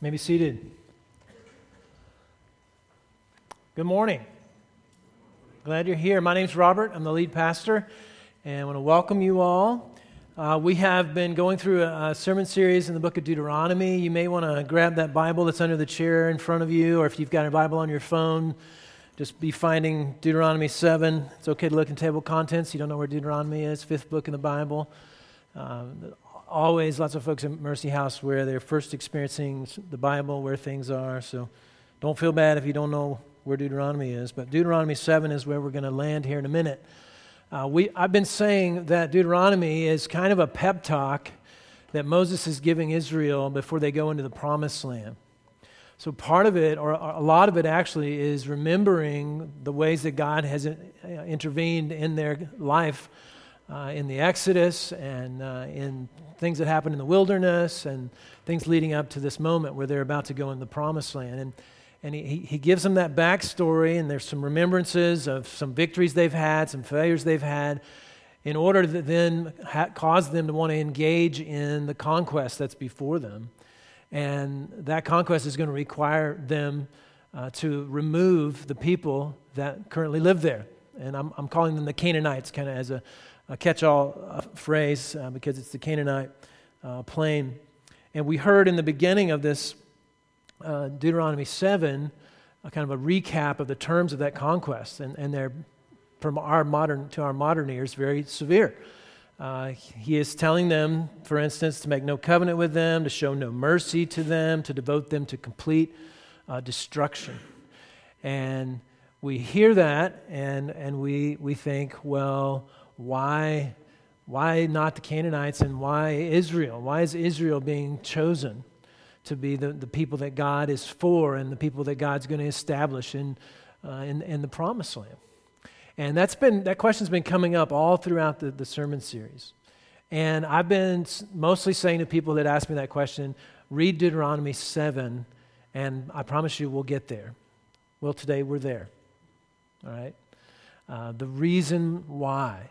may be seated. Good morning. Glad you're here. My name's Robert. I'm the lead pastor, and I want to welcome you all. Uh, we have been going through a, a, sermon series in the book of Deuteronomy. You may want to grab that Bible that's under the chair in front of you, or if you've got a Bible on your phone, just be finding Deuteronomy 7. It's okay to look in table contents. You don't know where Deuteronomy is, fifth book in the Bible. Uh, always lots of folks at Mercy House where they're first experiencing the Bible, where things are. So don't feel bad if you don't know where Deuteronomy is, but Deuteronomy 7 is where we're going to land here in a minute. Uh, we, I've been saying that Deuteronomy is kind of a pep talk that Moses is giving Israel before they go into the promised land. So, part of it, or a lot of it actually, is remembering the ways that God has uh, intervened in their life uh, in the Exodus and uh, in things that happened in the wilderness and things leading up to this moment where they're about to go in the promised land. And and he, he gives them that backstory, and there's some remembrances of some victories they've had, some failures they've had, in order to then ha- cause them to want to engage in the conquest that's before them. And that conquest is going to require them uh, to remove the people that currently live there. And I'm, I'm calling them the Canaanites, kind of as a, a catch all uh, phrase, uh, because it's the Canaanite uh, plain. And we heard in the beginning of this uh, Deuteronomy 7, a kind of a recap of the terms of that conquest, and, and they're, from our modern to our modern ears, very severe. Uh, he is telling them, for instance, to make no covenant with them, to show no mercy to them, to devote them to complete uh, destruction. And we hear that and, and we, we think, well, why, why not the Canaanites and why Israel? Why is Israel being chosen? to be the, the people that God is for and the people that God's going to establish in, uh, in, in the promised land. And that's been, that question's been coming up all throughout the, the sermon series. And I've been mostly saying to people that ask me that question, read Deuteronomy 7, and I promise you we'll get there. Well, today we're there. All right? Uh, the reason why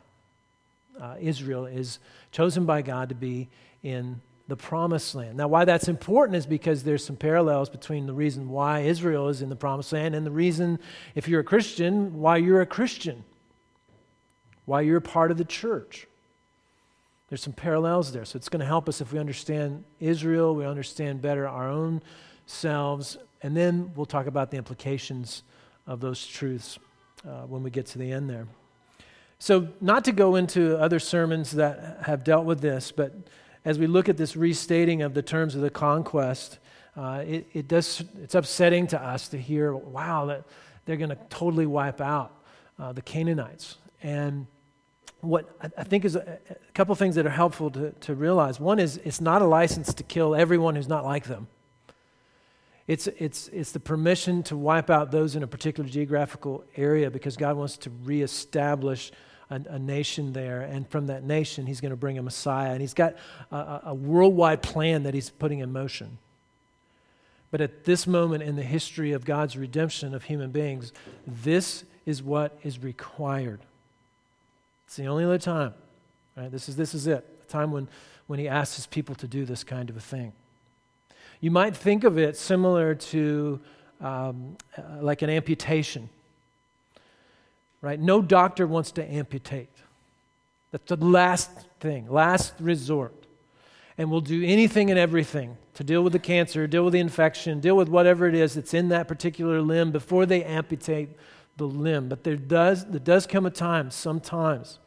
uh, Israel is chosen by God to be in the promised land. Now, why that's important is because there's some parallels between the reason why Israel is in the promised land and the reason, if you're a Christian, why you're a Christian, why you're part of the church. There's some parallels there. So it's going to help us if we understand Israel, we understand better our own selves, and then we'll talk about the implications of those truths uh, when we get to the end there. So, not to go into other sermons that have dealt with this, but as we look at this restating of the terms of the conquest, uh, it, it does, it's upsetting to us to hear, wow, that they're going to totally wipe out uh, the Canaanites. And what I think is a, a couple things that are helpful to, to realize. One is it's not a license to kill everyone who's not like them. It's, it's, it's the permission to wipe out those in a particular geographical area because God wants to reestablish a, a, nation there, and from that nation, he's going to bring a Messiah. And he's got a, a worldwide plan that he's putting in motion. But at this moment in the history of God's redemption of human beings, this is what is required. It's the only other time. Right? This, is, this is it, a time when, when he asks his people to do this kind of a thing. You might think of it similar to um, uh, like an amputation right? No doctor wants to amputate. That's the last thing, last resort. And will do anything and everything to deal with the cancer, deal with the infection, deal with whatever it is that's in that particular limb before they amputate the limb. But there does, there does come a time, sometimes,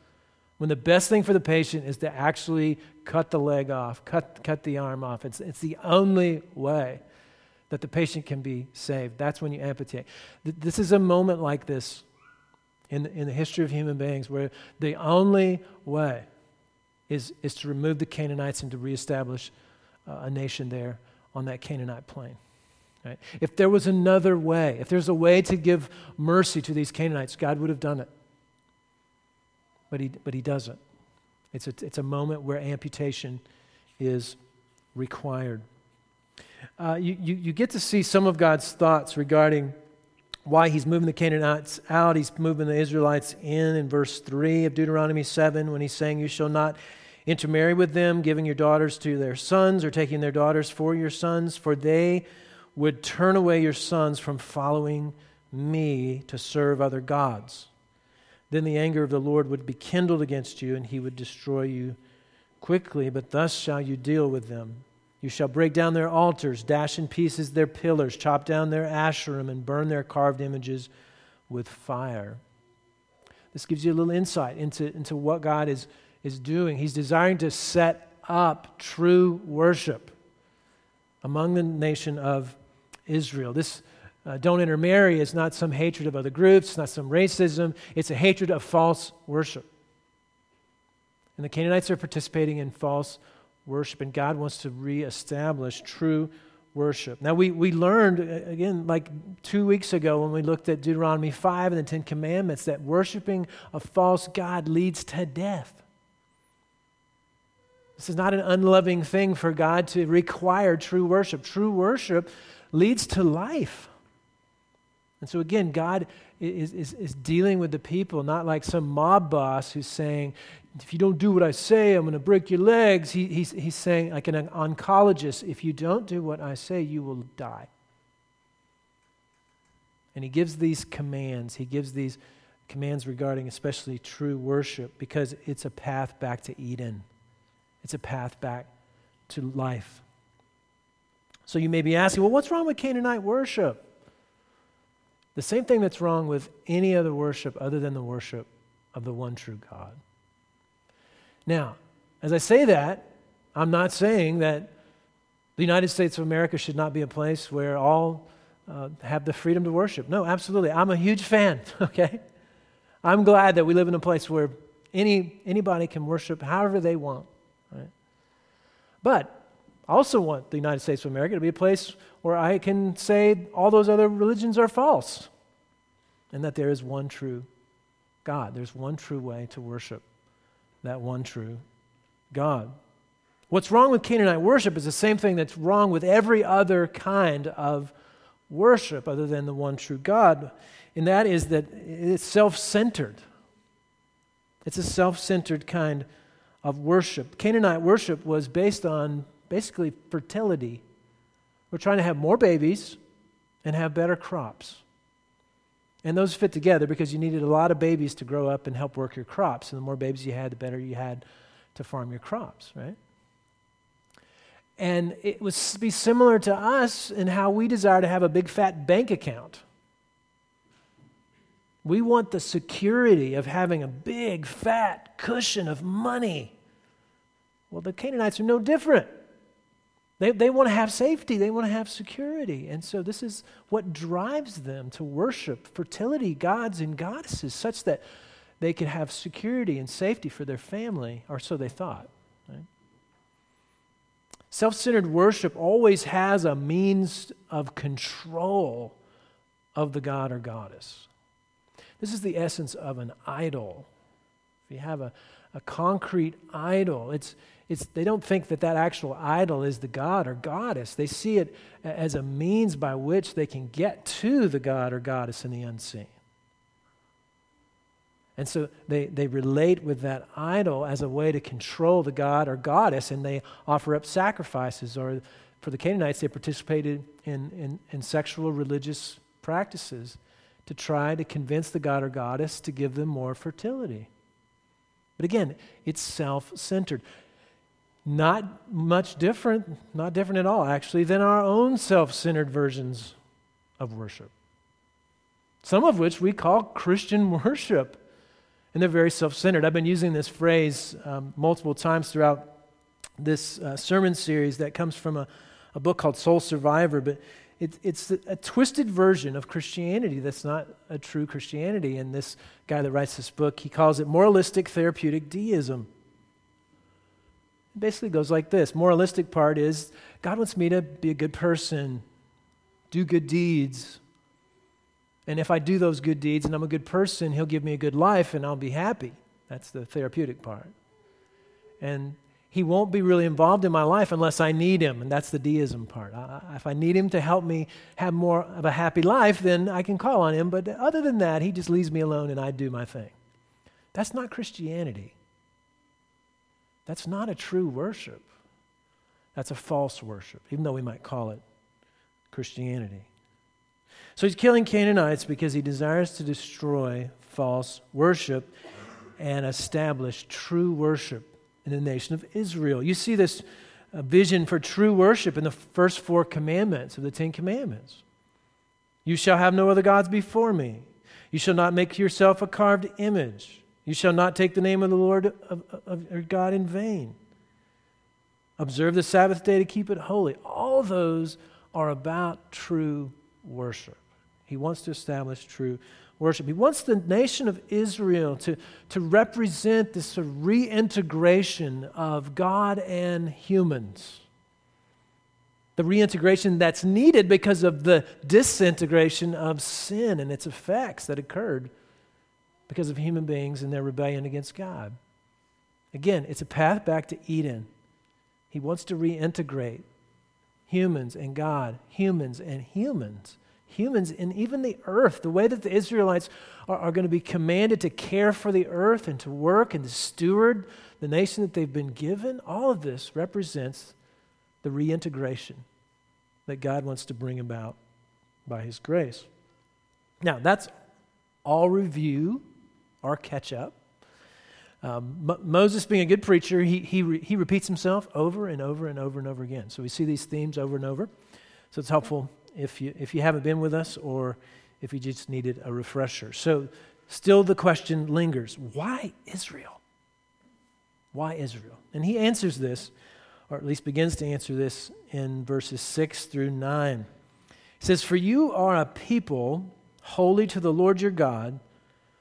when the best thing for the patient is to actually cut the leg off, cut, cut the arm off. It's, it's the only way that the patient can be saved. That's when you amputate. This is a moment like this in, in the history of human beings where the only way is, is to remove the Canaanites and to reestablish uh, a nation there on that Canaanite plain. Right? If there was another way, if there's a way to give mercy to these Canaanites, God would have done it. But he, but he doesn't. It's a, it's a moment where amputation is required. Uh, you, you, you get to see some of God's thoughts regarding why he's moving the Canaanites out. He's moving the Israelites in in verse 3 of Deuteronomy 7 when he's saying, You shall not intermarry with them, giving your daughters to their sons, or taking their daughters for your sons, for they would turn away your sons from following me to serve other gods. Then the anger of the Lord would be kindled against you, and he would destroy you quickly. But thus shall you deal with them. You shall break down their altars, dash in pieces their pillars, chop down their asherim, and burn their carved images with fire. This gives you a little insight into, into what God is, is doing. He's desiring to set up true worship among the nation of Israel. This uh, don't intermarry is not some hatred of other groups, it's not some racism, it's a hatred of false worship. And the Canaanites are participating in false worship, and God wants to reestablish true worship. Now, we, we learned, uh, again, like two weeks ago when we looked at Deuteronomy 5 and the Ten Commandments, that worshiping a false God leads to death. This is not an unloving thing for God to require true worship. True worship leads to life. And so, again, God is, is, is dealing with the people, not like some mob boss who's saying, if you don't do what I say, I'm going to break your legs. He, he's, he's saying, like an oncologist, if you don't do what I say, you will die. And he gives these commands. He gives these commands regarding especially true worship because it's a path back to Eden, it's a path back to life. So you may be asking, well, what's wrong with Canaanite worship? The same thing that's wrong with any other worship other than the worship of the one true God. Now, as I say that, I'm not saying that the United States of America should not be a place where all uh, have the freedom to worship. No, absolutely. I'm a huge fan, okay? I'm glad that we live in a place where any, anybody can worship however they want, right? But I also want the United States of America to be a place where I can say all those other religions are false and that there is one true God. There's one true way to worship that one true God. What's wrong with Canaanite worship is the same thing that's wrong with every other kind of worship other than the one true God, and that is that it's self centered. It's a self centered kind of worship. Canaanite worship was based on basically fertility. We're trying to have more babies and have better crops. And those fit together because you needed a lot of babies to grow up and help work your crops. And the more babies you had, the better you had to farm your crops, right? And it would be similar to us in how we desire to have a big fat bank account. We want the security of having a big fat cushion of money. Well, the Canaanites are no different. They, they want to have safety, they want to have security. And so, this is what drives them to worship fertility gods and goddesses, such that they could have security and safety for their family, or so they thought. Right? Self centered worship always has a means of control of the god or goddess. This is the essence of an idol. If you have a, a concrete idol, it's, it's, they don't think that that actual idol is the god or goddess. They see it as a means by which they can get to the god or goddess in the unseen. And so they, they relate with that idol as a way to control the god or goddess, and they offer up sacrifices. Or for the Canaanites, they participated in, in, in sexual religious practices to try to convince the god or goddess to give them more fertility. But again, it's self centered. Not much different, not different at all, actually, than our own self centered versions of worship. Some of which we call Christian worship. And they're very self centered. I've been using this phrase um, multiple times throughout this uh, sermon series that comes from a, a book called Soul Survivor, but it, it's a, a, twisted version of Christianity that's not a true Christianity. And this guy that writes this book, he calls it moralistic therapeutic deism. It basically goes like this moralistic part is God wants me to be a good person, do good deeds. And if I do those good deeds and I'm a good person, He'll give me a good life and I'll be happy. That's the therapeutic part. And He won't be really involved in my life unless I need Him, and that's the deism part. I, if I need Him to help me have more of a happy life, then I can call on Him. But other than that, He just leaves me alone and I do my thing. That's not Christianity. That's not a true worship. That's a false worship, even though we might call it Christianity. So he's killing Canaanites because he desires to destroy false worship and establish true worship in the nation of Israel. You see this uh, vision for true worship in the first four commandments of the Ten Commandments. You shall have no other gods before me. You shall not make yourself a carved image. You shall not take the name of the Lord of, of, God in vain. Observe the Sabbath day to keep it holy. All those are about true worship. He wants to establish true worship. He wants the nation of Israel to, to represent this sort of reintegration of God and humans. The reintegration that's needed because of the disintegration of sin and its effects that occurred because of human beings and their rebellion against God. Again, it's a path back to Eden. He wants to reintegrate humans and God, humans and humans humans and even the earth, the way that the Israelites are, are going to be commanded to care for the earth and to work and to steward the nation that they've been given, all of this represents the reintegration that God wants to bring about by His grace. Now, that's all review or catch up. Um, Moses, being a good preacher, he, he, re, he repeats himself over and over and over and over again. So we see these themes over and over. So it's helpful if you, if you haven't been with us or if you just needed a refresher. So, still the question lingers why Israel? Why Israel? And he answers this, or at least begins to answer this in verses 6 through 9. He says, For you are a people holy to the Lord your God.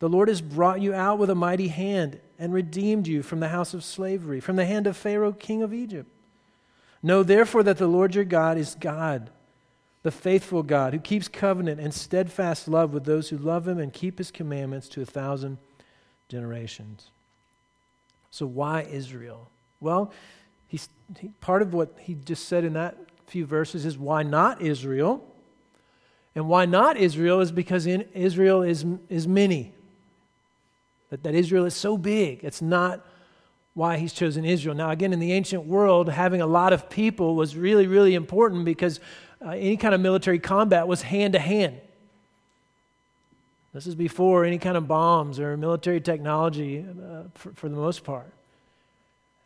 The Lord has brought you out with a mighty hand and redeemed you from the house of slavery, from the hand of Pharaoh, king of Egypt. Know therefore that the Lord your God is God the faithful God who keeps covenant and steadfast love with those who love him and keep his commandments to a thousand generations. So, why Israel? Well, he's, he, part of what he just said in that few verses is why not Israel? And why not Israel is because in Israel is, is many. That, that Israel is so big. It's not why he's chosen Israel. Now, again, in the ancient world, having a lot of people was really, really important because uh, any kind of military combat was hand to hand. This is before any kind of bombs or military technology uh, for, for, the most part.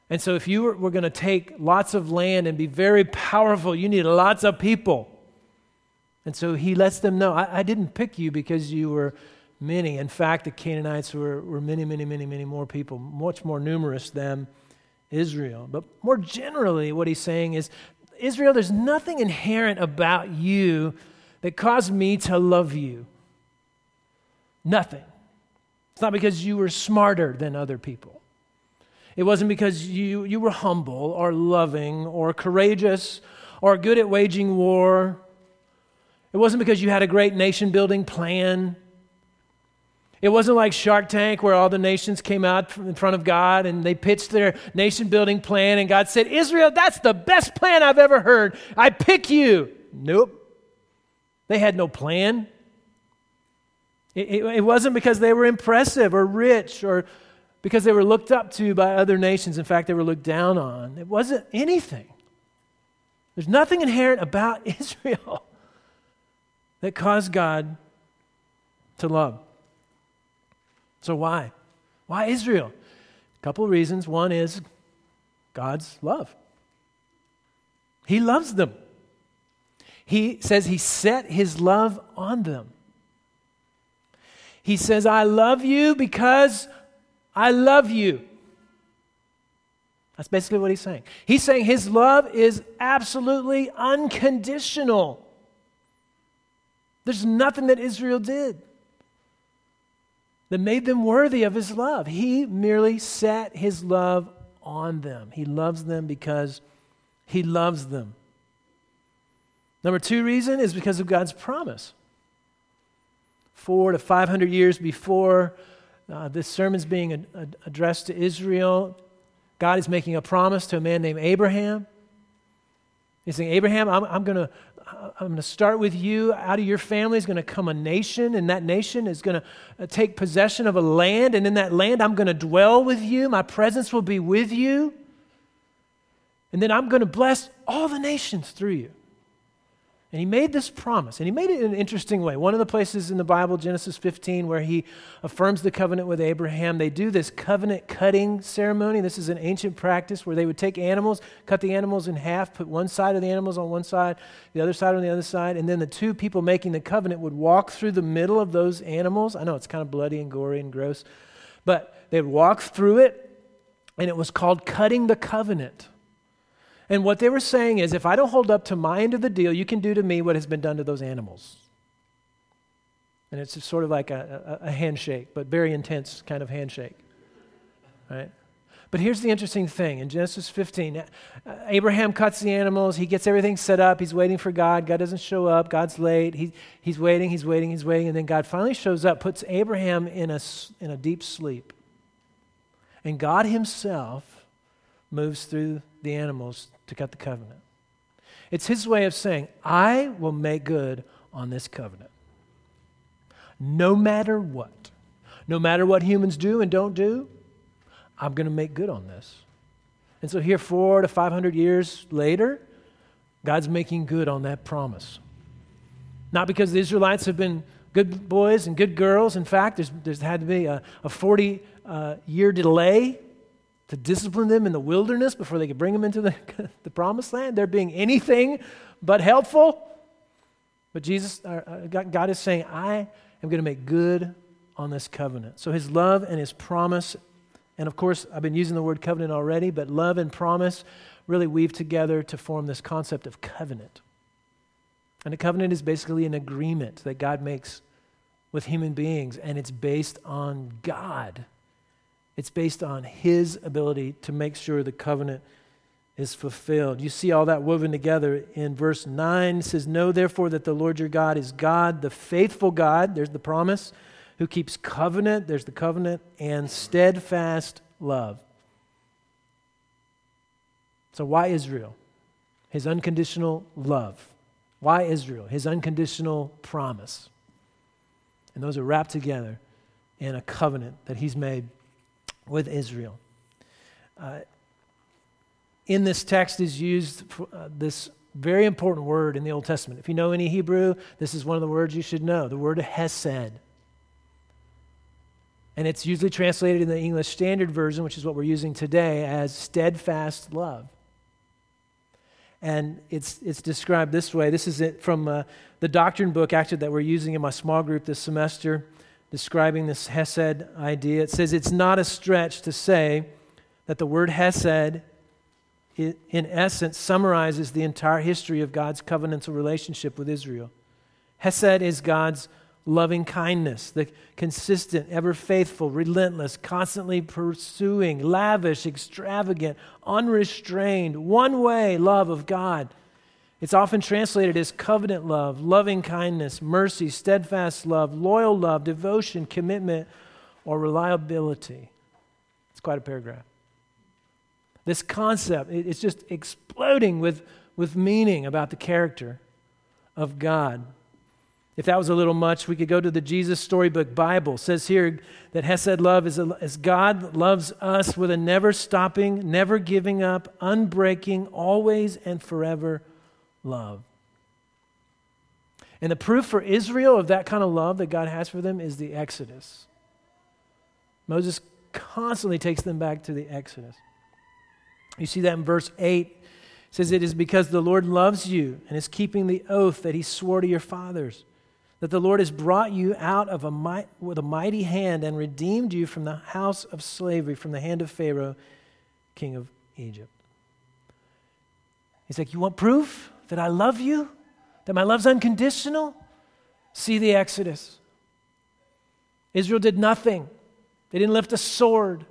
And so, if you were, were going to take lots of land and be very powerful, you need lots of people. And so he lets them know I, I didn't pick you because you were many. In fact, the Canaanites were, were many, many, many, many more people, much more numerous than Israel. But more generally, what he's saying is Israel, there's nothing inherent about you that caused me to love you. Nothing. It's not because you were smarter than other people. It wasn't because you, you were humble or loving or courageous or good at waging war. It wasn't because you had a great nation building plan. It wasn't like Shark Tank where all the nations came out in front of God and they pitched their nation building plan, and God said, Israel, that's the best plan I've ever heard. I pick you. Nope. They had no plan. It, it, it wasn't because they were impressive or rich or because they were looked up to by other nations. In fact, they were looked down on. It wasn't anything. There's nothing inherent about Israel that caused God to love. So, why? Why Israel? A couple reasons. One is God's love. He loves them. He says he set his love on them. He says, I love you because I love you. That's basically what he's saying. He's saying his love is absolutely unconditional. There's nothing that Israel did that made them worthy of his love. He merely set his love on them. He loves them because he loves them. Number two reason is because of God's promise. Four to 500 years before uh, this sermon's being ad- ad- addressed to Israel, God is making a promise to a man named Abraham. He's saying, Abraham, I'm, I'm going to I'm going to start with you. Out of your family is going to come a nation, and that nation is going to uh, take possession of a land. And in that land, I'm going to dwell with you. My presence will be with you. And then I'm going to bless all the nations through you. And he made this promise, and he made it in an interesting way. One of the places in the Bible, Genesis 15, where he affirms the covenant with Abraham, they do this covenant cutting ceremony. This is an ancient practice where they would take animals, cut the animals in half, put one side of the animals on one side, the other side on the other side, and then the two people making the covenant would walk through the middle of those animals. I know it's kind of bloody and gory and gross, but they'd walk through it, and it was called cutting the covenant. And what they were saying is if I don't hold up to my end of the deal, you can do to me what has been done to those animals. And it's sort of like a, a, a handshake, but very intense kind of handshake. Right? But here's the interesting thing in Genesis 15, uh, Abraham cuts the animals. He gets everything set up. He's waiting for God. God doesn't show up. God's late. He, he's waiting, he's waiting, he's waiting. And then God finally shows up, puts Abraham in a, in a deep sleep. And God Himself moves through the animals to cut the covenant. It's his way of saying, I will make good on this covenant. No matter what, no matter what humans do and don't do, I'm going to make good on this. And so, here, four to 500 years later, God's making good on that promise. Not because the Israelites have been good boys and good girls. In fact, there's, there's had to be a, a 40 uh, year delay to discipline them in the wilderness before they could bring them into the, the promised land. They're being anything but helpful. But Jesus, uh, uh God is saying, I am going to make good on this covenant. So his love and his promise, and of course, I've been using the word covenant already, but love and promise really weave together to form this concept of covenant. And a covenant is basically an agreement that God makes with human beings, and it's based on God it's based on His ability to make sure the covenant is fulfilled. You see all that woven together in verse 9. It says, Know therefore that the Lord your God is God, the faithful God, there's the promise, who keeps covenant, there's the covenant, and steadfast love. So, why Israel? His unconditional love. Why Israel? His unconditional promise. And those are wrapped together in a covenant that He's made with Israel. Uh, in this text is used uh, this very important word in the Old Testament. If you know any Hebrew, this is one of the words you should know the word hesed. And it's usually translated in the English Standard Version, which is what we're using today, as steadfast love. And it's, it's described this way. This is it from uh, the doctrine book, actually, that we're using in my small group this semester describing this Hesed idea. It says it's not a stretch to say that the word Hesed, in essence, summarizes the entire history of God's covenantal relationship with Israel. Hesed is God's loving kindness, the consistent, ever faithful, relentless, constantly pursuing, lavish, extravagant, unrestrained, one way love of God it's often translated as covenant love, loving kindness, mercy, steadfast love, loyal love, devotion, commitment, or reliability. It's quite a paragraph. This concept, it's just exploding with, with meaning about the character of God. If that was a little much, we could go to the Jesus Storybook Bible. It says here that Hesed love is as God loves us with a never stopping, never giving up, unbreaking, always and forever love. And the proof for Israel of that kind of love that God has for them is the Exodus. Moses constantly takes them back to the Exodus. You see that in verse 8. It says, It is because the Lord loves you and is keeping the oath that he swore to your fathers, that the Lord has brought you out of a might, with a mighty hand and redeemed you from the house of slavery, from the hand of Pharaoh, king of Egypt. He's like, You want proof? That I love you, that my love's unconditional, see the Exodus. Israel did nothing, they didn't lift a sword.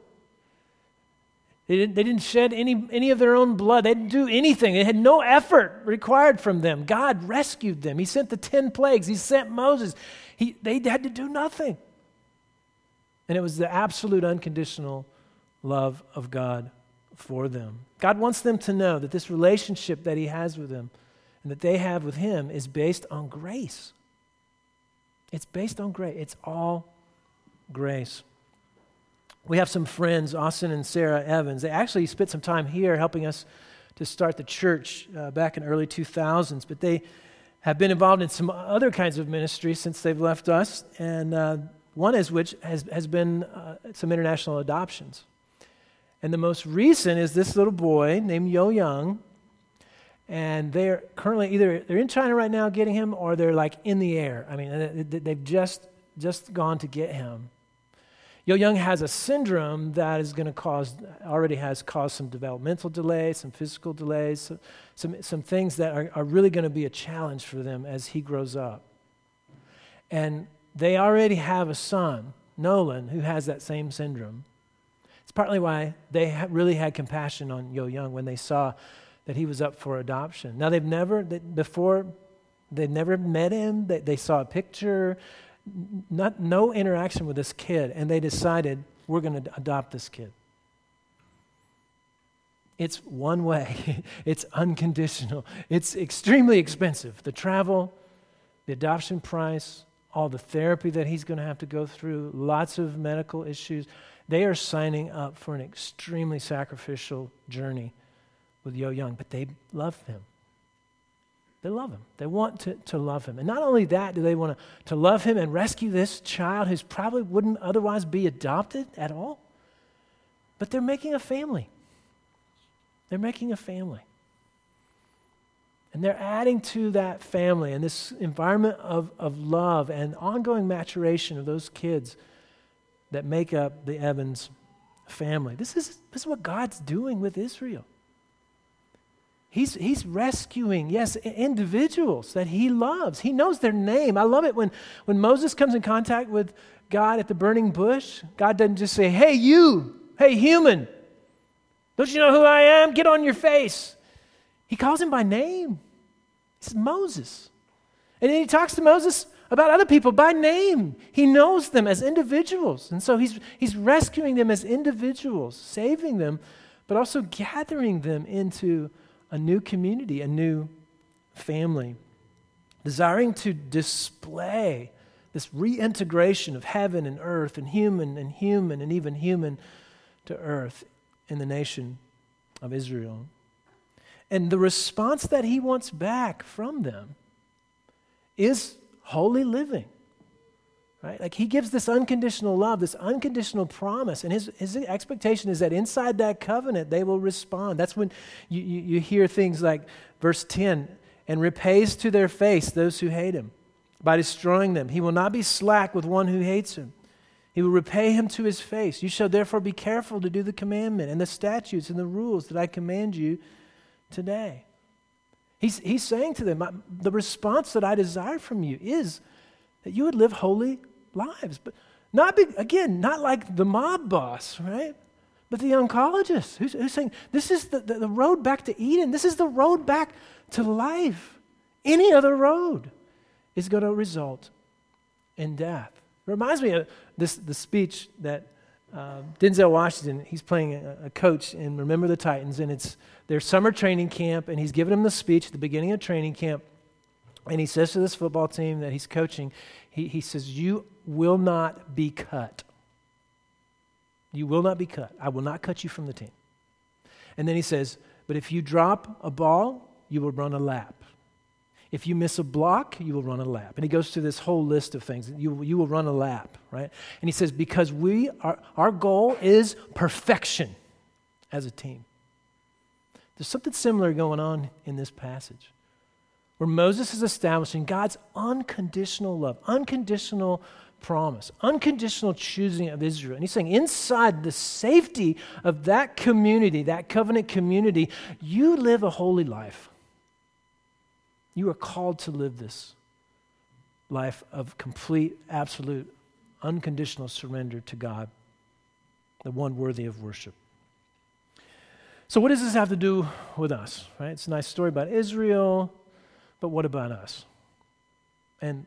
They didn't, they didn't shed any, any of their own blood. They didn't do anything. They had no effort required from them. God rescued them. He sent the 10 plagues, He sent Moses. He, they had to do nothing. And it was the absolute unconditional love of God for them. God wants them to know that this relationship that He has with them and that they have with Him is based on grace. It's based on grace, it's all grace. We have some friends, Austin and Sarah Evans. They actually spent some time here helping us to start the church uh, back in early 2000s, but they have been involved in some other kinds of ministry since they've left us, and uh, one is which has, has been uh, some international adoptions. And the most recent is this little boy named Yo Young, and they're currently either they're in China right now getting him, or they're like in the air. I mean, they've just just gone to get him. Yo Young has a syndrome that is going to cause, already has caused some developmental delays, some physical delays, some, some things that are, are really going to be a challenge for them as he grows up. And they already have a son, Nolan, who has that same syndrome. It's partly why they really had compassion on Yo Young when they saw that he was up for adoption. Now, they've never, before, they've never met him, they, they saw a picture, not, no interaction with this kid, and they decided, we're going to adopt this kid. It's one way, it's unconditional, it's extremely expensive. The travel, the adoption price, all the therapy that he's going to have to go through, lots of medical issues. They are signing up for an extremely sacrificial journey with Yo Young, but they love him. They love him. They want to, to love him. And not only that, do they want to, to love him and rescue this child who's probably wouldn't otherwise be adopted at all, but they're making a family. They're making a family. And they're adding to that family and this environment of, of love and ongoing maturation of those kids that make up the Evans family. This is, this is what God's doing with Israel. He's, he's rescuing, yes, individuals that he loves. He knows their name. I love it when, when Moses comes in contact with God at the burning bush. God doesn't just say, Hey, you, hey, human, don't you know who I am? Get on your face. He calls him by name. He says, Moses. And then he talks to Moses about other people by name. He knows them as individuals. And so he's, he's rescuing them as individuals, saving them, but also gathering them into a new community, a new family, desiring to display this reintegration of heaven and earth and human and human and even human to earth in the nation of Israel. And the response that he wants back from them is holy living. Right? Like he gives this unconditional love, this unconditional promise, and his, his expectation is that inside that covenant they will respond. That's when you, you, you hear things like verse 10 and repays to their face those who hate him by destroying them. He will not be slack with one who hates him. He will repay him to his face. You shall therefore be careful to do the commandment and the statutes and the rules that I command you today. He's, he's saying to them, The response that I desire from you is that you would live holy lives. But not, again, not like the mob boss, right? But the oncologist who's, who's saying, this is the, the, the road back to Eden. This is the road back to life. Any other road is going to result in death. It reminds me of this, the speech that uh, Denzel Washington, he's playing a, a, coach in Remember the Titans, and it's their summer training camp, and he's giving them the speech at the beginning of training camp. And he says to this football team that he's coaching, he, he says, You will not be cut. You will not be cut. I will not cut you from the team. And then he says, But if you drop a ball, you will run a lap. If you miss a block, you will run a lap. And he goes through this whole list of things. You, you will run a lap, right? And he says, Because we are, our goal is perfection as a team. There's something similar going on in this passage where Moses is establishing God's unconditional love, unconditional promise, unconditional choosing of Israel. And he's saying, inside the safety of that community, that covenant community, you live a holy life. You are called to live this life of complete, absolute, unconditional surrender to God, the one worthy of worship. So, what does this have to do with us? Right? It's a nice story about Israel, but what about us? And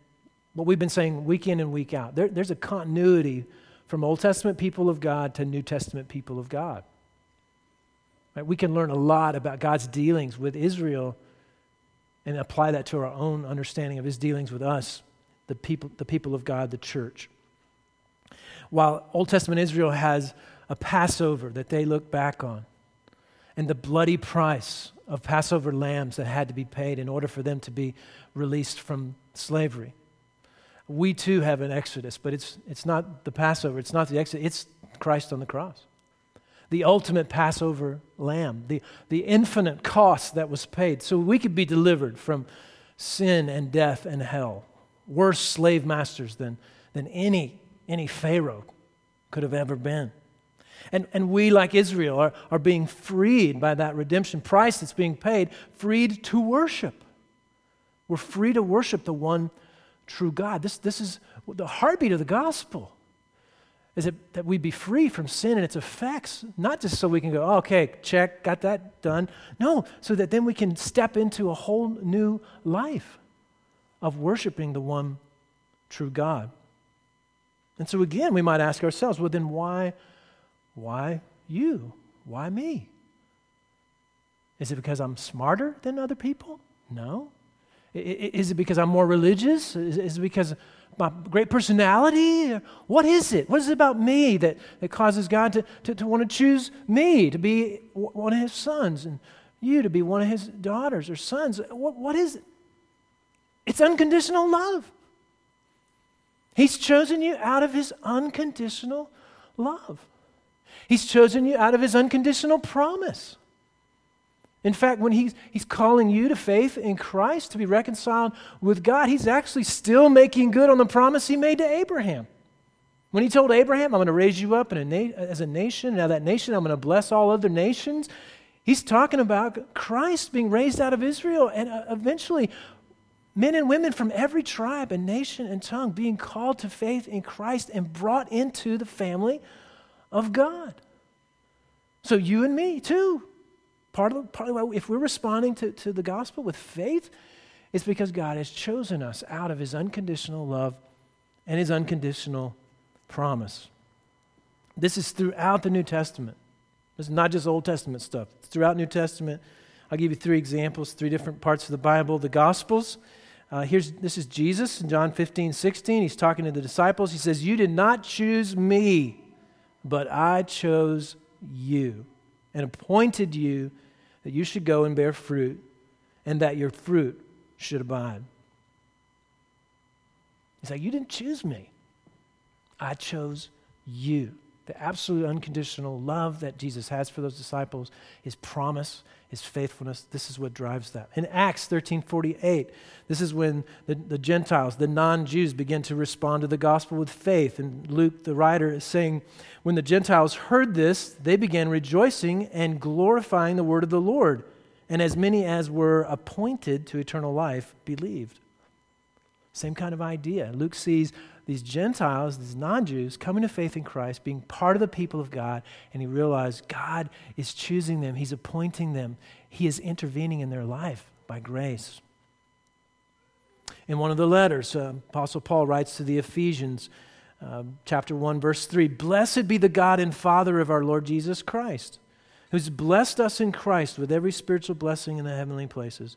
what we've been saying week in and week out there, there's a continuity from Old Testament people of God to New Testament people of God. Right? We can learn a lot about God's dealings with Israel and apply that to our own understanding of his dealings with us, the people, the people of God, the church. While Old Testament Israel has a Passover that they look back on, and the bloody price of Passover lambs that had to be paid in order for them to be released from slavery. We too have an Exodus, but it's, it's not the Passover, it's not the Exodus, it's Christ on the cross. The ultimate Passover lamb, the, the infinite cost that was paid, so we could be delivered from sin and death and hell. Worse slave masters than, than any, any Pharaoh could have ever been. And, and we, like Israel, are, are being freed by that redemption price that's being paid, freed to worship. We're free to worship the one true God. This, this is the heartbeat of the gospel. Is it that we be free from sin and its effects, not just so we can go, oh, okay, check, got that done. No, so that then we can step into a whole new life of worshiping the one true God. And so again, we might ask ourselves, well, then why why you? Why me? Is it because I'm smarter than other people? No. Is it because I'm more religious? Is it because my great personality? What is it? What is it about me that, that causes God to, to, to want to choose me to be one of his sons and you to be one of his daughters or sons? What, what is it? It's unconditional love. He's chosen you out of his unconditional love. He's chosen you out of his unconditional promise. In fact, when he's, he's calling you to faith in Christ to be reconciled with God, he's actually still making good on the promise he made to Abraham. When he told Abraham, I'm going to raise you up a na- as a nation, now that nation, I'm going to bless all other nations, he's talking about Christ being raised out of Israel and uh, eventually men and women from every tribe and nation and tongue being called to faith in Christ and brought into the family of God. So you and me, too. Part of, part of why, if we're responding to, to the gospel with faith, it's because God has chosen us out of his unconditional love and his unconditional promise. This is throughout the New Testament. This is not just Old Testament stuff. It's throughout New Testament. I'll give you three examples, three different parts of the Bible. The Gospels. Uh, here's, this is Jesus in John 15, 16. He's talking to the disciples. He says, You did not choose me, but I chose you and appointed you that you should go and bear fruit and that your fruit should abide. He's like, You didn't choose me, I chose you. The absolute unconditional love that Jesus has for those disciples, his promise, his faithfulness, this is what drives that. In Acts 13 48, this is when the, the Gentiles, the non Jews, begin to respond to the gospel with faith. And Luke, the writer, is saying, When the Gentiles heard this, they began rejoicing and glorifying the word of the Lord. And as many as were appointed to eternal life believed. Same kind of idea. Luke sees these Gentiles, these non Jews, coming to faith in Christ, being part of the people of God, and he realized God is choosing them, He's appointing them, He is intervening in their life by grace. In one of the letters, uh, Apostle Paul writes to the Ephesians, uh, chapter 1, verse 3 Blessed be the God and Father of our Lord Jesus Christ, who's blessed us in Christ with every spiritual blessing in the heavenly places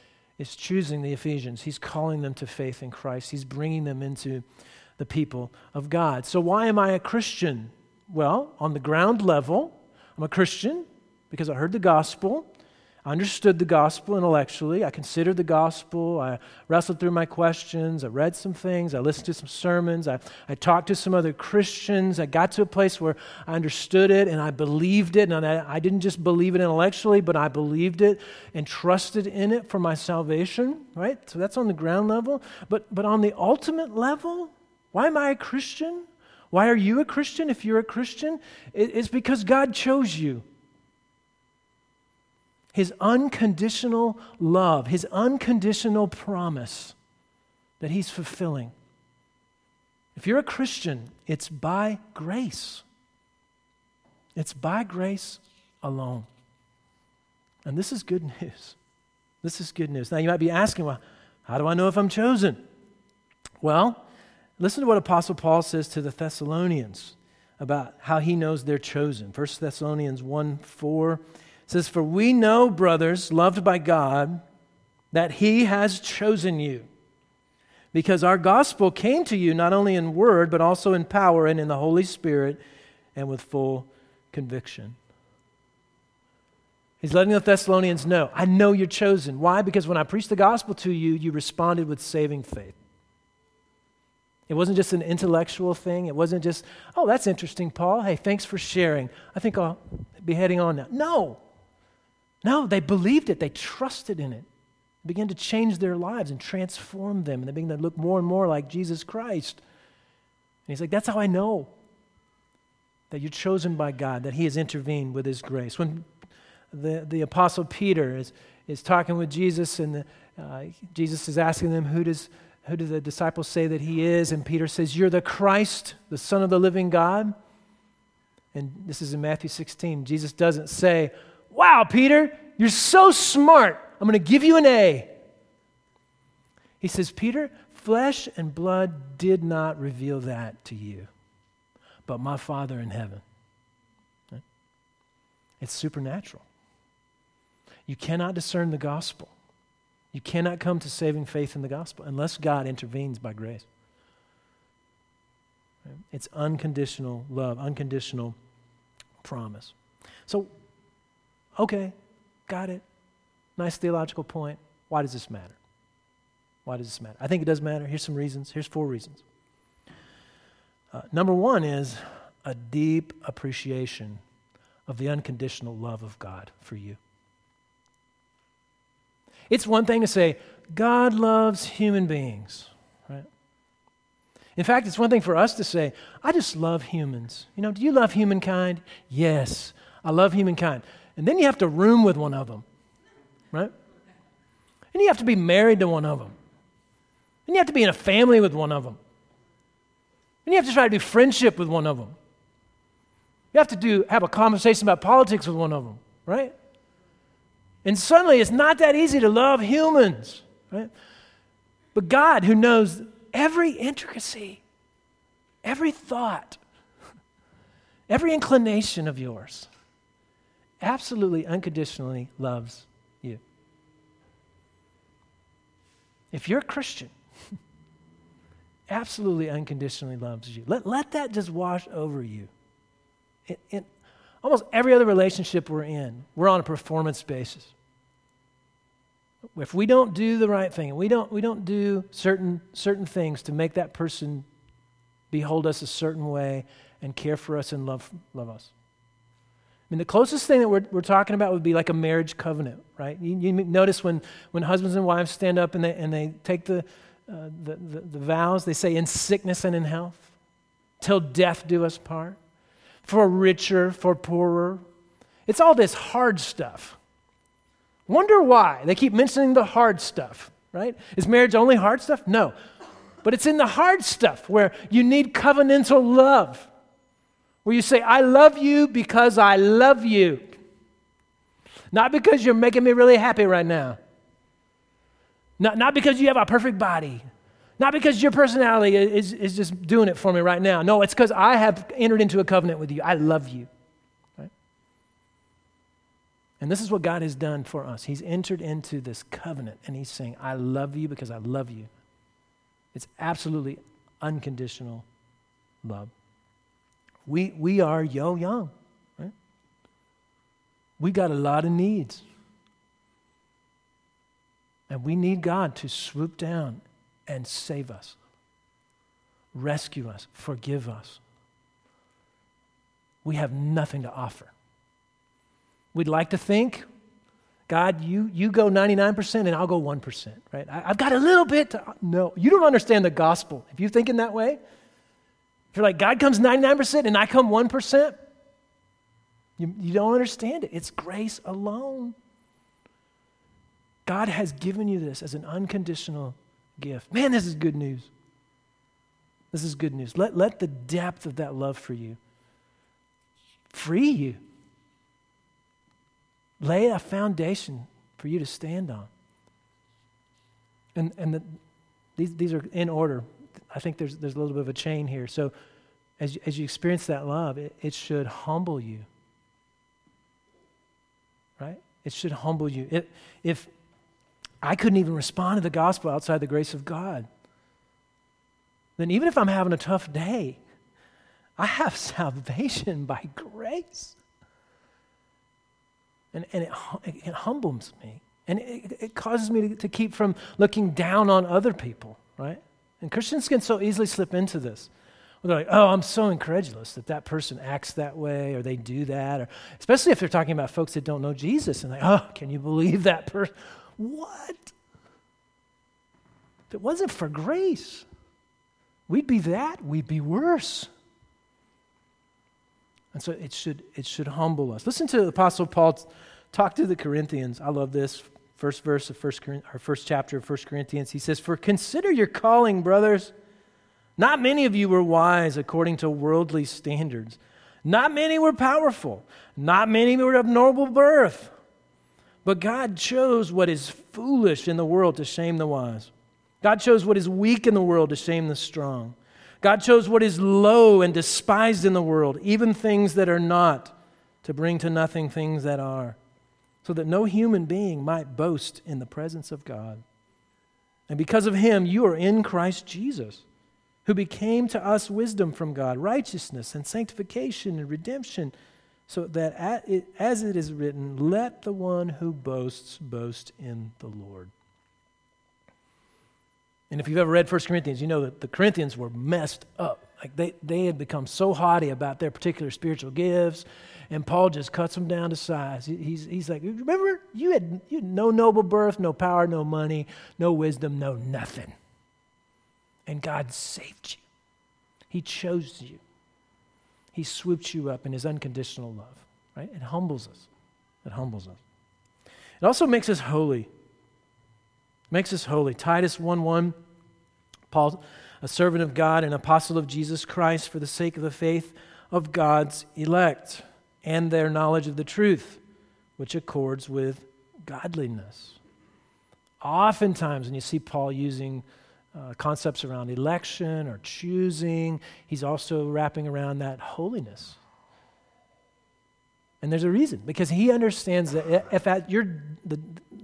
is choosing the Ephesians. He's calling them to faith in Christ. He's bringing them into the people of God. So, why am I a Christian? Well, on the ground level, I'm a Christian because I heard the gospel. I understood the gospel intellectually. I considered the gospel. I wrestled through my questions. I read some things. I listened to some sermons. I, I talked to some other Christians. I got to a place where I understood it and I believed it. And I, I didn't just believe it intellectually, but I believed it and trusted in it for my salvation, right? So that's on the ground level. But, but on the ultimate level, why am I a Christian? Why are you a Christian if you're a Christian? It's because God chose you. His unconditional love, His unconditional promise that He's fulfilling. If you're a Christian, it's by grace. It's by grace alone. And this is good news. This is good news. Now, you might be asking, well, how do I know if I'm chosen? Well, listen to what Apostle Paul says to the Thessalonians about how he knows they're chosen. 1 Thessalonians 1 4 says, For we know, brothers, loved by God, that He has chosen you. Because our gospel came to you not only in word, but also in power and in the Holy Spirit and with full conviction. He's letting the Thessalonians know, I know you're chosen. Why? Because when I preached the gospel to you, you responded with saving faith. It wasn't just an intellectual thing. It wasn't just, oh, that's interesting, Paul. Hey, thanks for sharing. I think I'll be heading on now. No. No, they believed it, they trusted in it. It began to change their lives and transform them, and they began to look more and more like Jesus Christ. And he's like, That's how I know that you're chosen by God, that He has intervened with His grace. When the, the Apostle Peter is, is talking with Jesus, and the, uh, Jesus is asking them, who, does, who do the disciples say that He is? And Peter says, You're the Christ, the Son of the living God. And this is in Matthew 16. Jesus doesn't say, Wow, Peter, you're so smart. I'm going to give you an A. He says, Peter, flesh and blood did not reveal that to you, but my Father in heaven. It's supernatural. You cannot discern the gospel. You cannot come to saving faith in the gospel unless God intervenes by grace. It's unconditional love, unconditional promise. So, Okay, got it. Nice theological point. Why does this matter? Why does this matter? I think it does matter. Here's some reasons. Here's four reasons. Uh, number one is a deep appreciation of the unconditional love of God for you. It's one thing to say, God loves human beings, right? In fact, it's one thing for us to say, I just love humans. You know, do you love humankind? Yes, I love humankind. And then you have to room with one of them, right? And you have to be married to one of them. And you have to be in a family with one of them. And you have to try to do friendship with one of them. You have to do, have a conversation about politics with one of them, right? And suddenly it's not that easy to love humans, right? But God, who knows every intricacy, every thought, every inclination of yours, absolutely unconditionally loves you. If you're a Christian, absolutely unconditionally loves you. Let, let that just wash over you. In, in almost every other relationship we're in, we're on a performance basis. If we don't do the right thing, we don't, we don't do certain, certain things to make that person behold us a certain way and care for us and love, love us, mean, the closest thing that we're, we're talking about would be like a marriage covenant, right? You, you notice when, when husbands and wives stand up and they, and they take the, uh, the, the, the vows, they say, in sickness and in health, till death do us part, for richer, for poorer. It's all this hard stuff. Wonder why they keep mentioning the hard stuff, right? Is marriage only hard stuff? No. But it's in the hard stuff where you need covenantal love where you say, I love you because I love you. Not because you're making me really happy right now. Not, not because you have a perfect body. Not because your personality is, is just doing it for me right now. No, it's because I have entered into a covenant with you. I love you. Right? And this is what God has done for us. He's entered into this covenant and He's saying, I love you because I love you. It's absolutely unconditional love. We, we are yo young, right? We got a lot of needs. And we need God to swoop down and save us, rescue us, forgive us. We have nothing to offer. We'd like to think, God, you, you go 99% and I'll go 1%, right? I, have got a little bit to, no, you don't understand the gospel. If you think in that way, if you're like, God comes 99% and I come 1%, you, you don't understand it. It's grace alone. God has given you this as an unconditional gift. Man, this is good news. This is good news. Let, let the depth of that love for you free you, lay a foundation for you to stand on. And, and the, these, these are in order. I think there's, there's a little bit of a chain here. So as you, as you experience that love, it, it should humble you. Right? It should humble you. It, if I couldn't even respond to the gospel outside the grace of God, then even if I'm having a tough day, I have salvation by grace. And, and it, it humbles me. And it, it causes me to, to keep from looking down on other people, right? And Christians can so easily slip into this. They're like, oh, I'm so incredulous that that person acts that way or they do that. Or especially if they're talking about folks that don't know Jesus and like, oh, can you believe that person? What? If it wasn't for grace, we'd be that, we'd be worse. And so it should, it should humble us. Listen to the Apostle Paul talk to the Corinthians. I love this. First verse of first, or first chapter of 1 Corinthians. He says, For consider your calling, brothers. Not many of you were wise according to worldly standards. Not many were powerful. Not many were of noble birth. But God chose what is foolish in the world to shame the wise. God chose what is weak in the world to shame the strong. God chose what is low and despised in the world, even things that are not, to bring to nothing things that are, so that no human being might boast in the presence of God. And because of him, you are in Christ Jesus, who became to us wisdom from God, righteousness and sanctification and redemption, so that as it is written, let the one who boasts boast in the Lord. And if you've ever read 1 Corinthians, you know that the Corinthians were messed up. Like they, they had become so haughty about their particular spiritual gifts, and Paul just cuts them down to size. He's, he's like, Remember, you had, you had no noble birth, no power, no money, no wisdom, no nothing. And God saved you. He chose you. He swooped you up in his unconditional love, right? It humbles us. It humbles us. It also makes us holy makes us holy. Titus 1 1, Paul, a servant of God and apostle of Jesus Christ for the sake of the faith of God's elect and their knowledge of the truth, which accords with godliness. Oftentimes, when you see Paul using uh, concepts around election or choosing, he's also wrapping around that holiness. And there's a reason, because he understands that if at your, the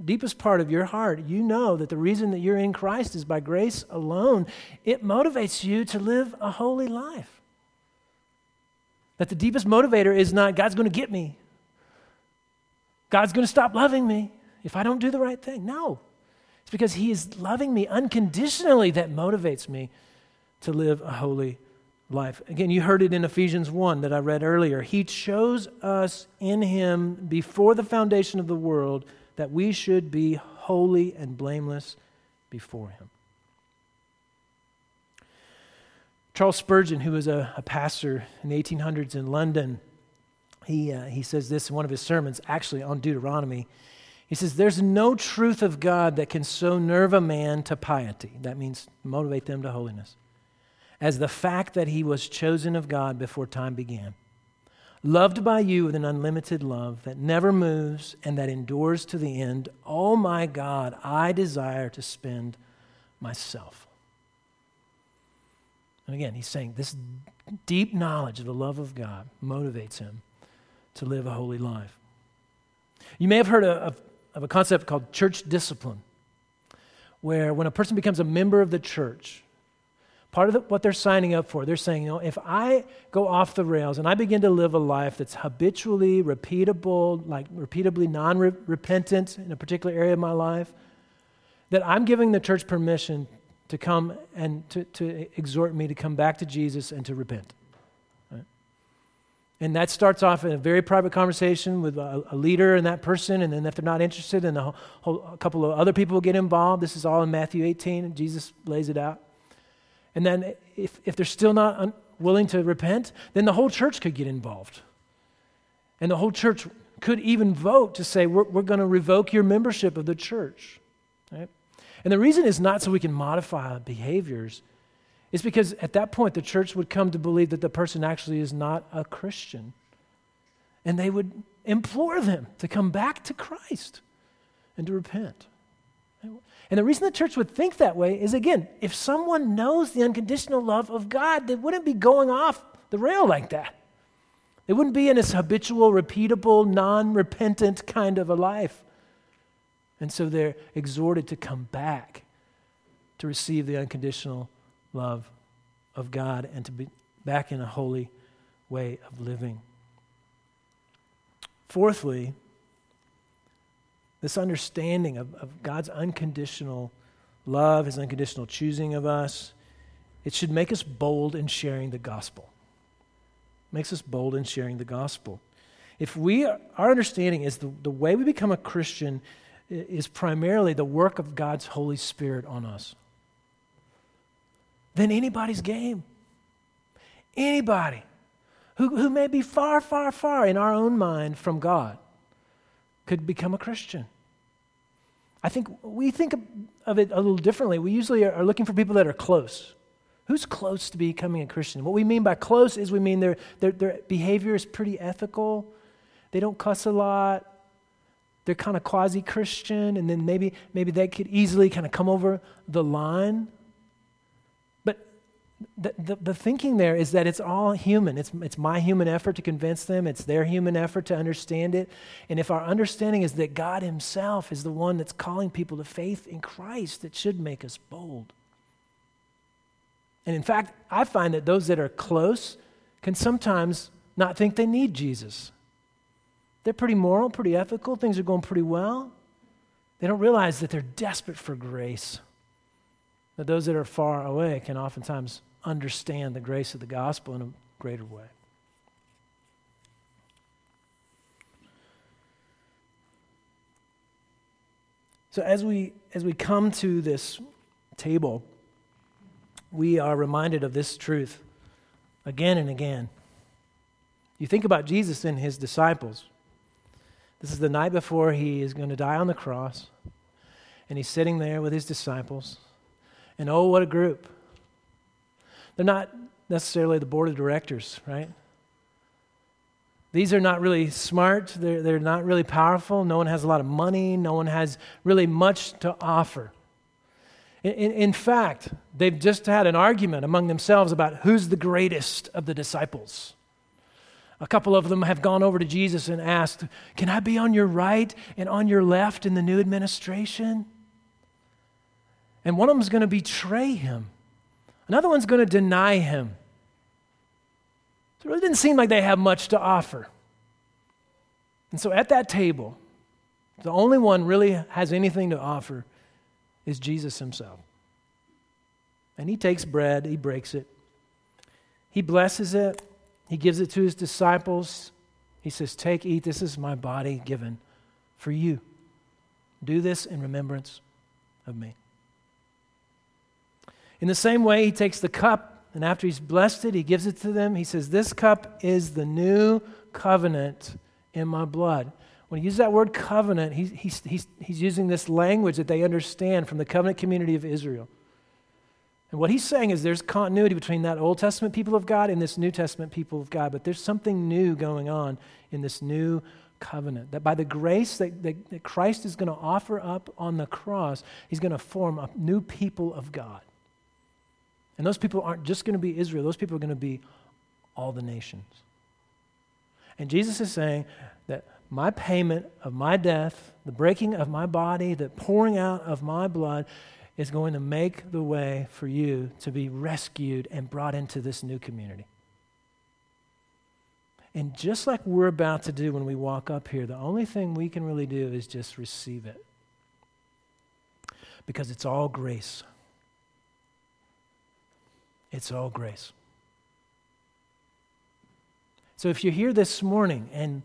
deepest part of your heart, you know that the reason that you're in Christ is by grace alone, it motivates you to live a holy life. That the deepest motivator is not God's going to get me, God's going to stop loving me if I don't do the right thing. No. It's because He is loving me unconditionally that motivates me to live a holy life. Again, you heard it in Ephesians 1 that I read earlier. He chose us in Him before the foundation of the world that we should be holy and blameless before Him. Charles Spurgeon, who was a, a pastor in the 1800s in London, he, uh, he says this in one of his sermons, actually on Deuteronomy. He says, There's no truth of God that can so nerve a man to piety. That means motivate them to holiness as the fact that he was chosen of God before time began, loved by you with an unlimited love that never moves and that endures to the end. Oh my God, I desire to spend myself. And again, he's saying this deep knowledge of the love of God motivates him to live a holy life. You may have heard of, of a concept called church discipline, where when a person becomes a member of the church, part of the, what they're signing up for, they're saying, you know, if I go off the rails and I begin to live a life that's habitually repeatable, like repeatably non repentant in a particular area of my life, that I'm giving the church permission to come and to, to exhort me to come back to Jesus and to repent. And that starts off in a very private conversation with a, a, leader and that person. And then if they're not interested, then a, whole, a couple of other people get involved. This is all in Matthew 18, and Jesus lays it out. And then if, if they're still not un- willing to repent, then the whole church could get involved. And the whole church could even vote to say, we're, we're going to revoke your membership of the church. Right? And the reason is not so we can modify behaviors, it's because at that point the church would come to believe that the person actually is not a Christian. And they would implore them to come back to Christ and to repent. And the reason the church would think that way is again, if someone knows the unconditional love of God, they wouldn't be going off the rail like that. They wouldn't be in this habitual, repeatable, non repentant kind of a life. And so they're exhorted to come back to receive the unconditional love of God and to be back in a holy way of living. Fourthly, this understanding of, of God's unconditional love, his unconditional choosing of us, it should make us bold in sharing the gospel. It makes us bold in sharing the gospel. If we, our understanding is the, the way we become a Christian is primarily the work of God's Holy Spirit on us, then anybody's game. Anybody who, who may be far, far, far in our own mind from God could become a Christian. I think we think of it a little differently. We usually are looking for people that are close. Who's close to becoming a Christian? What we mean by close is we mean their, their, their behavior is pretty ethical. They don't cuss a lot they're kind of quasi Christian, and then maybe, maybe they could easily kind of come over the line. But the, the, the, thinking there is that it's all human. It's, it's my human effort to convince them, it's their human effort to understand it. And if our understanding is that God Himself is the one that's calling people to faith in Christ, it should make us bold. And in fact, I find that those that are close can sometimes not think they need Jesus. They're pretty moral, pretty ethical, things are going pretty well. They don't realize that they're desperate for grace. That those that are far away can oftentimes understand the grace of the gospel in a greater way. So as we as we come to this table, we are reminded of this truth again and again. You think about Jesus and his disciples. This is the night before he is going to die on the cross. And he's sitting there with his disciples. And oh, what a group. They're not necessarily the board of directors, right? These are not really smart. They're, they're not really powerful. No one has a lot of money. No one has really much to offer. In, in, in fact, they've just had an argument among themselves about who's the greatest of the disciples. A couple of them have gone over to Jesus and asked, Can I be on your right and on your left in the new administration? And one of them is going to betray him, another one's going to deny him. So it really didn't seem like they have much to offer. And so at that table, the only one really has anything to offer is Jesus himself. And he takes bread, he breaks it, he blesses it, he gives it to his disciples. He says, Take, eat, this is my body given for you. Do this in remembrance of me. In the same way, he takes the cup, and after he's blessed it, he gives it to them. He says, This cup is the new covenant in my blood. When he uses that word covenant, he's, he's, he's, he's using this language that they understand from the covenant community of Israel. And what he's saying is there's continuity between that Old Testament people of God and this New Testament people of God, but there's something new going on in this new covenant. That by the grace that, that, that Christ is going to offer up on the cross, he's going to form a new people of God. And those people aren't just going to be Israel, those people are going to be all the nations. And Jesus is saying that my payment of my death, the breaking of my body, the pouring out of my blood, is going to make the way for you to be rescued and brought into this new community. And just like we're about to do when we walk up here, the only thing we can really do is just receive it. because it's all grace. It's all grace. So if you're here this morning and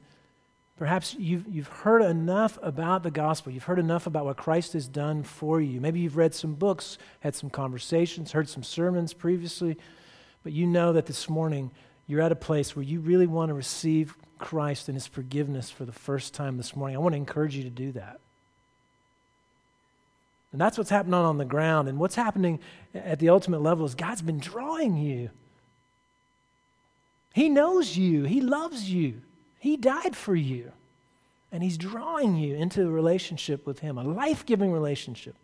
perhaps you've, you've heard enough about the gospel, you've heard enough about what Christ has done for you, maybe you've read some books, had some conversations, heard some sermons previously, but you know that this morning you're at a place where you really want to receive Christ and his forgiveness for the first time this morning. I want to encourage you to do that. And that's what's happening on the ground. And what's happening at the ultimate level is God's been drawing you. He knows you, He loves you, He died for you. And He's drawing you into a relationship with Him, a life giving relationship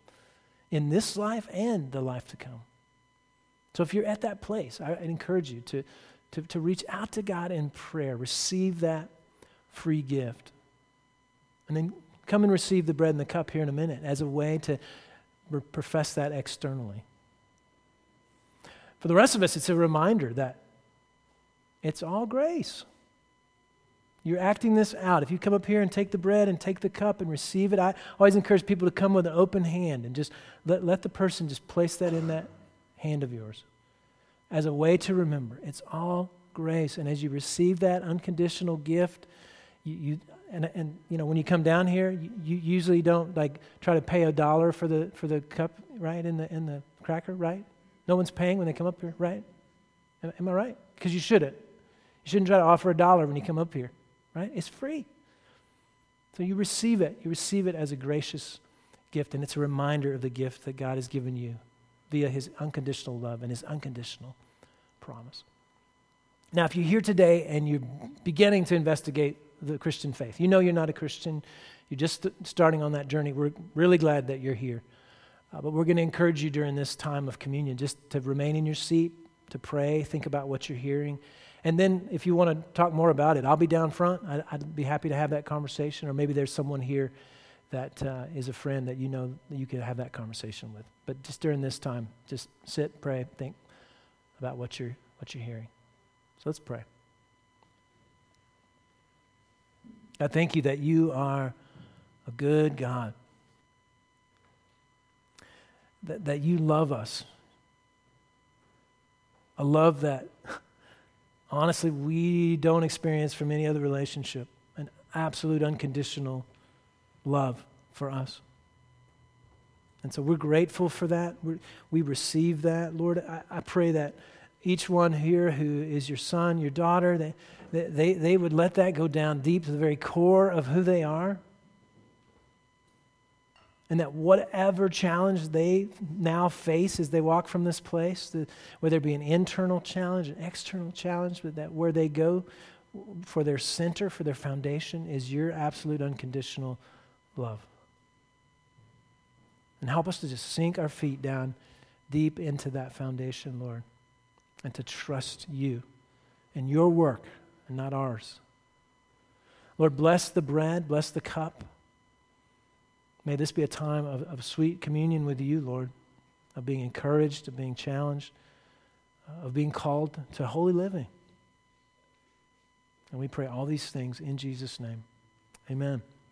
in this life and the life to come. So if you're at that place, I encourage you to, to, to reach out to God in prayer, receive that free gift. And then come and receive the bread and the cup here in a minute as a way to profess that externally. For the rest of us, it's a reminder that it's all grace. You're acting this out. If you come up here and take the bread and take the cup and receive it, I always encourage people to come with an open hand and just let, let the person just place that in that hand of yours as a way to remember it's all grace. And as you receive that unconditional gift, you, you and, and you know when you come down here, you, you usually don't like try to pay a dollar for the for the cup, right? In the in the cracker, right? No one's paying when they come up here, right? Am, am I right? Because you shouldn't. You shouldn't try to offer a dollar when you come up here, right? It's free. So you receive it. You receive it as a gracious gift, and it's a reminder of the gift that God has given you via his unconditional love and his unconditional promise. Now, if you're here today and you're beginning to investigate the Christian faith, you know you're not a Christian, you're just starting on that journey, we're really glad that you're here. Uh, but we're going to encourage you during this time of communion just to remain in your seat, to pray, think about what you're hearing. And then, if you want to talk more about it, I'll be down front. I, would be happy to have that conversation. Or maybe there's someone here that uh, is a friend that you know that you could have that conversation with. But just during this time, just sit, pray, think about what you're what you're hearing. So let's pray. I thank you that you are a good God, that, that you love us, a love that honestly we don't experience from any other relationship, an absolute unconditional love for us. And so we're grateful for that. We're, we receive that. Lord, I, I pray that each one here who is your son, your daughter, they, they, they would let that go down deep to the very core of who they are. And that whatever challenge they now face as they walk from this place, the, whether it be an internal challenge, an external challenge, but that where they go for their center, for their foundation, is your absolute unconditional love. And help us to just sink our feet down deep into that foundation, Lord and to trust you and your work and not ours. Lord, bless the bread, bless the cup. May this be a time of, of sweet communion with you, Lord, of being encouraged, of being challenged, uh, of being called to holy living. And we pray all these things in Jesus' name. Amen.